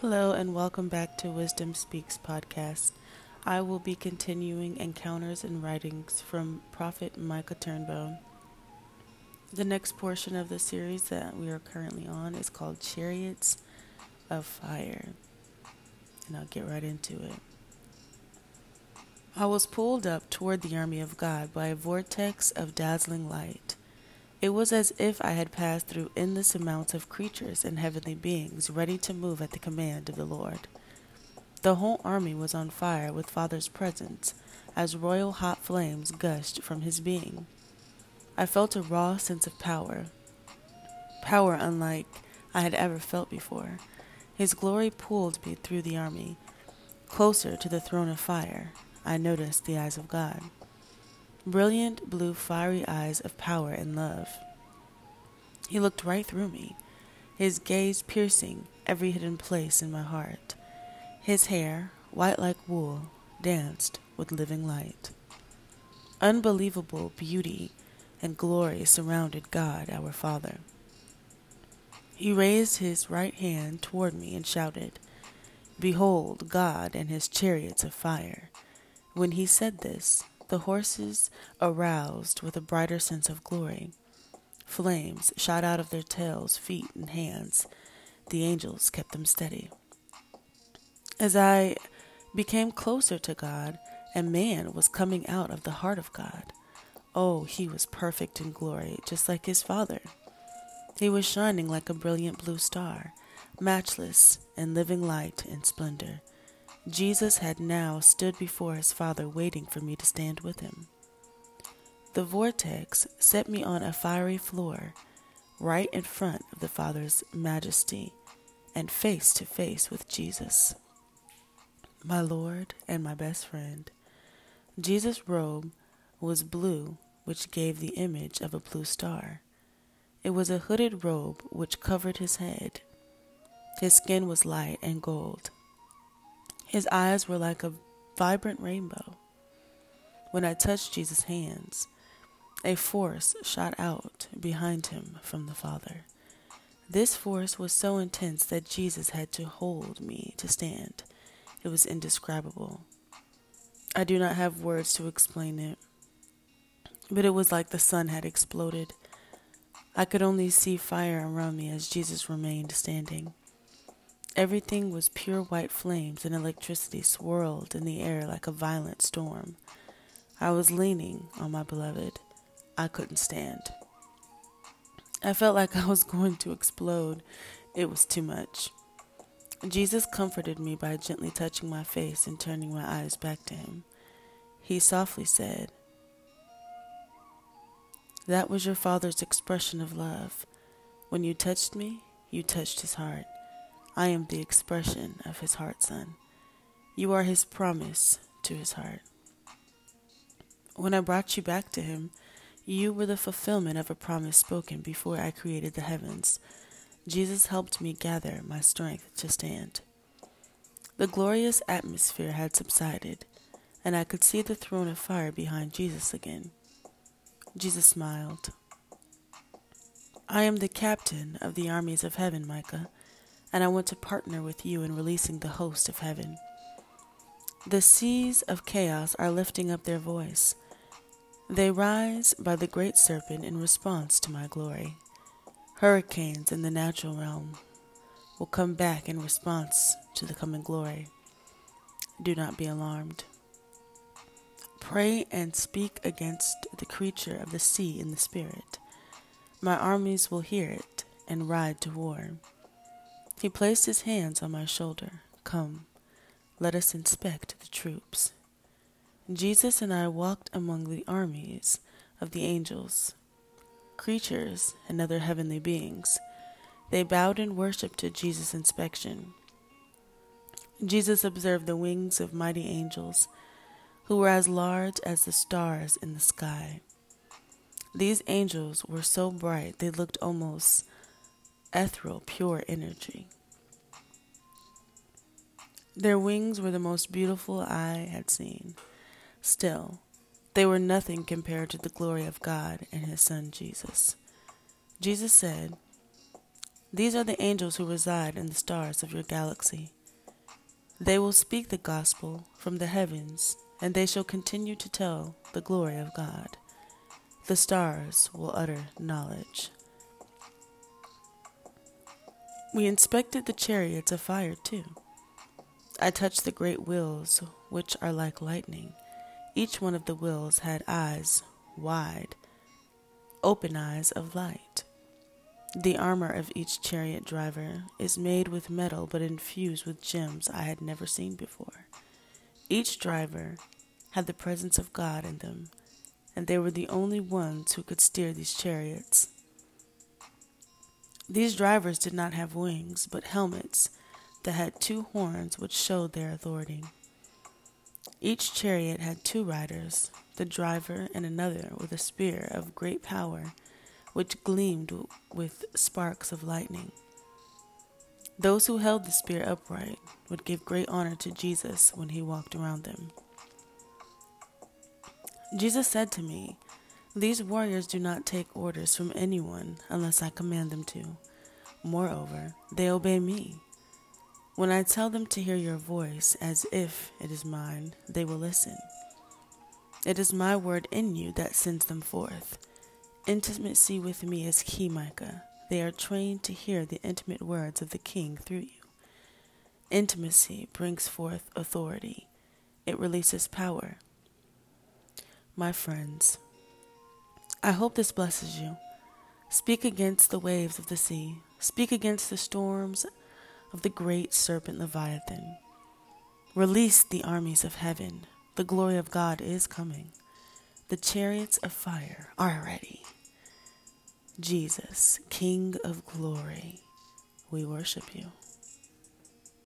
Hello, and welcome back to Wisdom Speaks podcast. I will be continuing encounters and writings from Prophet Micah Turnbo. The next portion of the series that we are currently on is called Chariots of Fire, and I'll get right into it. I was pulled up toward the army of God by a vortex of dazzling light. It was as if I had passed through endless amounts of creatures and heavenly beings ready to move at the command of the Lord. The whole army was on fire with Father's presence as royal hot flames gushed from his being. I felt a raw sense of power, power unlike I had ever felt before. His glory pulled me through the army, closer to the throne of fire. I noticed the eyes of God brilliant blue fiery eyes of power and love. He looked right through me, his gaze piercing every hidden place in my heart. His hair, white like wool, danced with living light. Unbelievable beauty and glory surrounded God our Father. He raised his right hand toward me and shouted, Behold God and his chariots of fire. When he said this, the horses aroused with a brighter sense of glory. Flames shot out of their tails, feet, and hands. The angels kept them steady. As I became closer to God, a man was coming out of the heart of God. Oh, he was perfect in glory, just like his Father. He was shining like a brilliant blue star, matchless in living light and splendor. Jesus had now stood before his Father, waiting for me to stand with him. The vortex set me on a fiery floor, right in front of the Father's majesty, and face to face with Jesus, my Lord and my best friend. Jesus' robe was blue, which gave the image of a blue star. It was a hooded robe which covered his head. His skin was light and gold his eyes were like a vibrant rainbow. When I touched Jesus' hands, a force shot out behind him from the Father. This force was so intense that Jesus had to hold me to stand. It was indescribable. I do not have words to explain it, but it was like the sun had exploded. I could only see fire around me as Jesus remained standing. Everything was pure white flames, and electricity swirled in the air like a violent storm. I was leaning on my beloved. I couldn't stand. I felt like I was going to explode. It was too much. Jesus comforted me by gently touching my face and turning my eyes back to him. He softly said, That was your father's expression of love. When you touched me, you touched his heart. I am the expression of his heart, son. You are his promise to his heart. When I brought you back to him, you were the fulfillment of a promise spoken before I created the heavens. Jesus helped me gather my strength to stand. The glorious atmosphere had subsided, and I could see the throne of fire behind Jesus again. Jesus smiled. I am the captain of the armies of heaven, Micah and I want to partner with you in releasing the host of heaven. The seas of chaos are lifting up their voice. They rise by the great serpent in response to my glory. Hurricanes in the natural realm will come back in response to the coming glory. Do not be alarmed. Pray and speak against the creature of the sea in the spirit. My armies will hear it and ride to war. He placed his hands on my shoulder. Come, let us inspect the troops. Jesus and I walked among the armies of the angels, creatures, and other heavenly beings. They bowed in worship to Jesus' inspection. Jesus observed the wings of mighty angels who were as large as the stars in the sky. These angels were so bright they looked almost ethereal, pure energy. Their wings were the most beautiful I had seen. Still, they were nothing compared to the glory of God and His Son Jesus. Jesus said, These are the angels who reside in the stars of your galaxy. They will speak the gospel from the heavens, and they shall continue to tell the glory of God. The stars will utter knowledge. We inspected the chariots of fire too. I touched the great wheels, which are like lightning. Each one of the wheels had eyes wide, open eyes of light. The armor of each chariot driver is made with metal but infused with gems I had never seen before. Each driver had the presence of God in them, and they were the only ones who could steer these chariots. These drivers did not have wings, but helmets that had two horns which showed their authority. Each chariot had two riders, the driver and another with a spear of great power, which gleamed with sparks of lightning. Those who held the spear upright would give great honor to Jesus when he walked around them. Jesus said to me, These warriors do not take orders from anyone unless I command them to. Moreover, they obey me. When I tell them to hear your voice as if it is mine, they will listen. It is my word in you that sends them forth. Intimacy with me is key, Micah. They are trained to hear the intimate words of the king through you. Intimacy brings forth authority, it releases power my friends. I hope this blesses you. Speak against the waves of the sea. Speak against the storms of the great serpent Leviathan. Release the armies of heaven. The glory of God is coming. The chariots of fire are ready. Jesus, King of glory, we worship you.